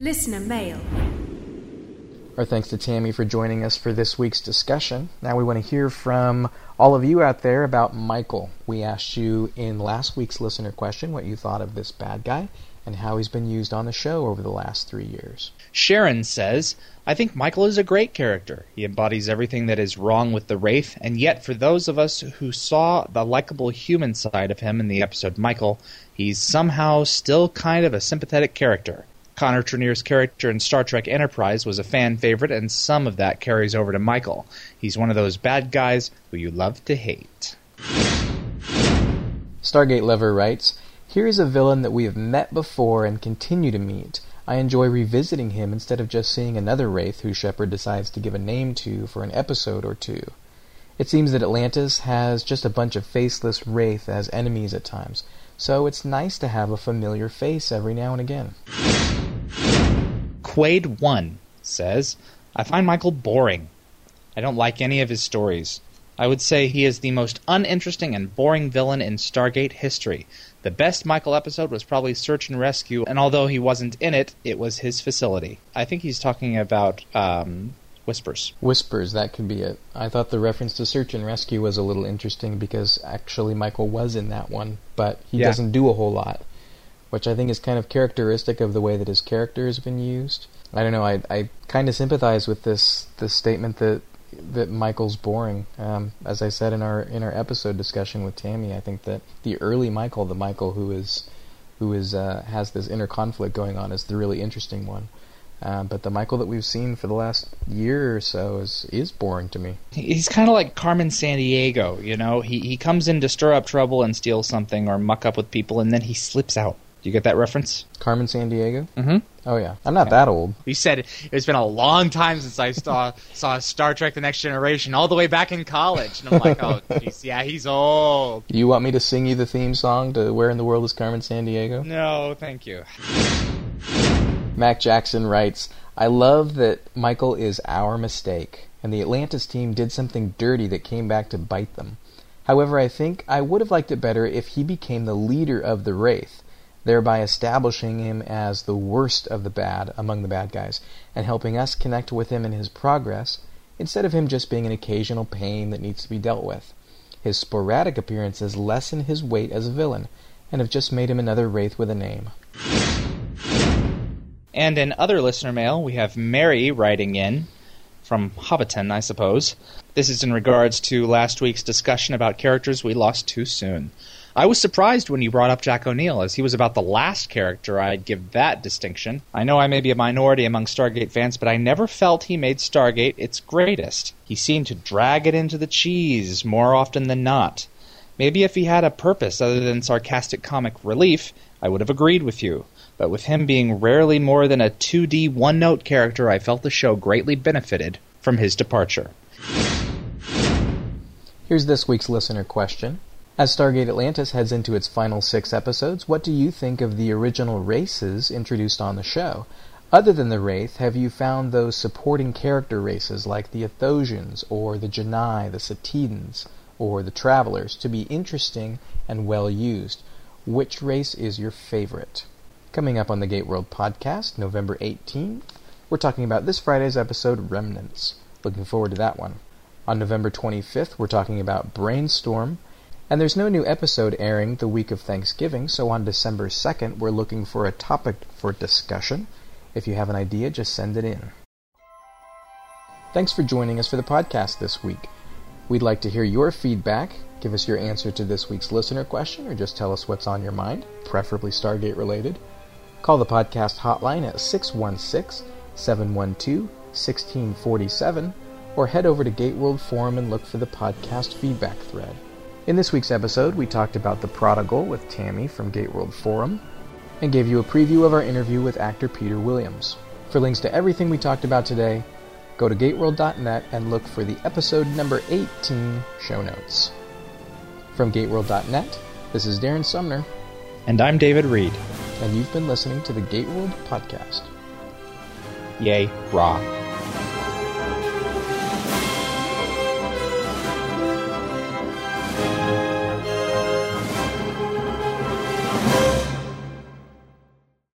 Listener mail. Our thanks to Tammy for joining us for this week's discussion. Now we want to hear from all of you out there about Michael. We asked you in last week's listener question what you thought of this bad guy and how he's been used on the show over the last three years. Sharon says, I think Michael is a great character. He embodies everything that is wrong with the Wraith, and yet for those of us who saw the likable human side of him in the episode Michael, he's somehow still kind of a sympathetic character. Connor Trinneer's character in Star Trek Enterprise was a fan favorite, and some of that carries over to Michael. He's one of those bad guys who you love to hate. Stargate Lover writes, Here is a villain that we have met before and continue to meet. I enjoy revisiting him instead of just seeing another Wraith who Sheppard decides to give a name to for an episode or two. It seems that Atlantis has just a bunch of faceless Wraith as enemies at times, so it's nice to have a familiar face every now and again. Quaid1 says, I find Michael boring. I don't like any of his stories. I would say he is the most uninteresting and boring villain in Stargate history. The best Michael episode was probably Search and Rescue, and although he wasn't in it, it was his facility. I think he's talking about um, Whispers. Whispers, that could be it. I thought the reference to Search and Rescue was a little interesting because actually Michael was in that one, but he Yeah. doesn't do a whole lot, which I think is kind of characteristic of the way that his character has been used. I don't know. I I kind of sympathize with this this statement that that Michael's boring. Um, as I said in our in our episode discussion with Tammy, I think that the early Michael, the Michael who is who is uh, has this inner conflict going on, is the really interesting one. Um, but the Michael that we've seen for the last year or so is is boring to me. He's kind of like Carmen Sandiego, you know? He, he comes in to stir up trouble and steal something or muck up with people, and then he slips out. Do you get that reference? Carmen Sandiego. Mm-hmm. Oh yeah, I'm not that old. He said it's been a long time since I saw saw Star Trek: The Next Generation, all the way back in college, and I'm like, oh, geez, yeah, he's old. You want me to sing you the theme song to "Where in the World is Carmen Sandiego"? No, thank you. Mac Jackson writes, I love that Michael is our mistake, and the Atlantis team did something dirty that came back to bite them. However, I think I would have liked it better if he became the leader of the Wraith, thereby establishing him as the worst of the bad among the bad guys, and helping us connect with him in his progress, instead of him just being an occasional pain that needs to be dealt with. His sporadic appearances lessen his weight as a villain, and have just made him another Wraith with a name. And in other listener mail, we have Mary writing in from Hobbiton, I suppose. This is in regards to last week's discussion about characters we lost too soon. I was surprised when you brought up Jack O'Neill, as he was about the last character I'd give that distinction. I know I may be a minority among Stargate fans, but I never felt he made Stargate its greatest. He seemed to drag it into the cheese more often than not. Maybe if he had a purpose other than sarcastic comic relief, I would have agreed with you. But with him being rarely more than a 2D one note character, I felt the show greatly benefited from his departure. Here's this week's listener question. As Stargate Atlantis heads into its final six episodes, what do you think of the original races introduced on the show? Other than the Wraith, have you found those supporting character races like the Athosians, or the Genii, the Satedans, or the Travelers to be interesting and well used? Which race is your favorite? Coming up on the Gate World podcast, November 18th, we're talking about this Friday's episode, Remnants. Looking forward to that one. On November 25th, we're talking about Brainstorm. And there's no new episode airing the week of Thanksgiving, so on December 2nd, we're looking for a topic for discussion. If you have an idea, just send it in. Thanks for joining us for the podcast this week. We'd like to hear your feedback. Give us your answer to this week's listener question, or just tell us what's on your mind, preferably Stargate related. Call the podcast hotline at 616 712 1647, or head over to Gateworld Forum and look for the podcast feedback thread. In this week's episode, we talked about The Prodigal with Tammy from Gateworld Forum and gave you a preview of our interview with actor Peter Williams. For links to everything we talked about today, go to gateworld.net and look for the episode number 18 show notes. From gateworld.net, this is Darren Sumner, And I'm David Read. and you've been listening to the Gateworld Podcast. Yay, raw.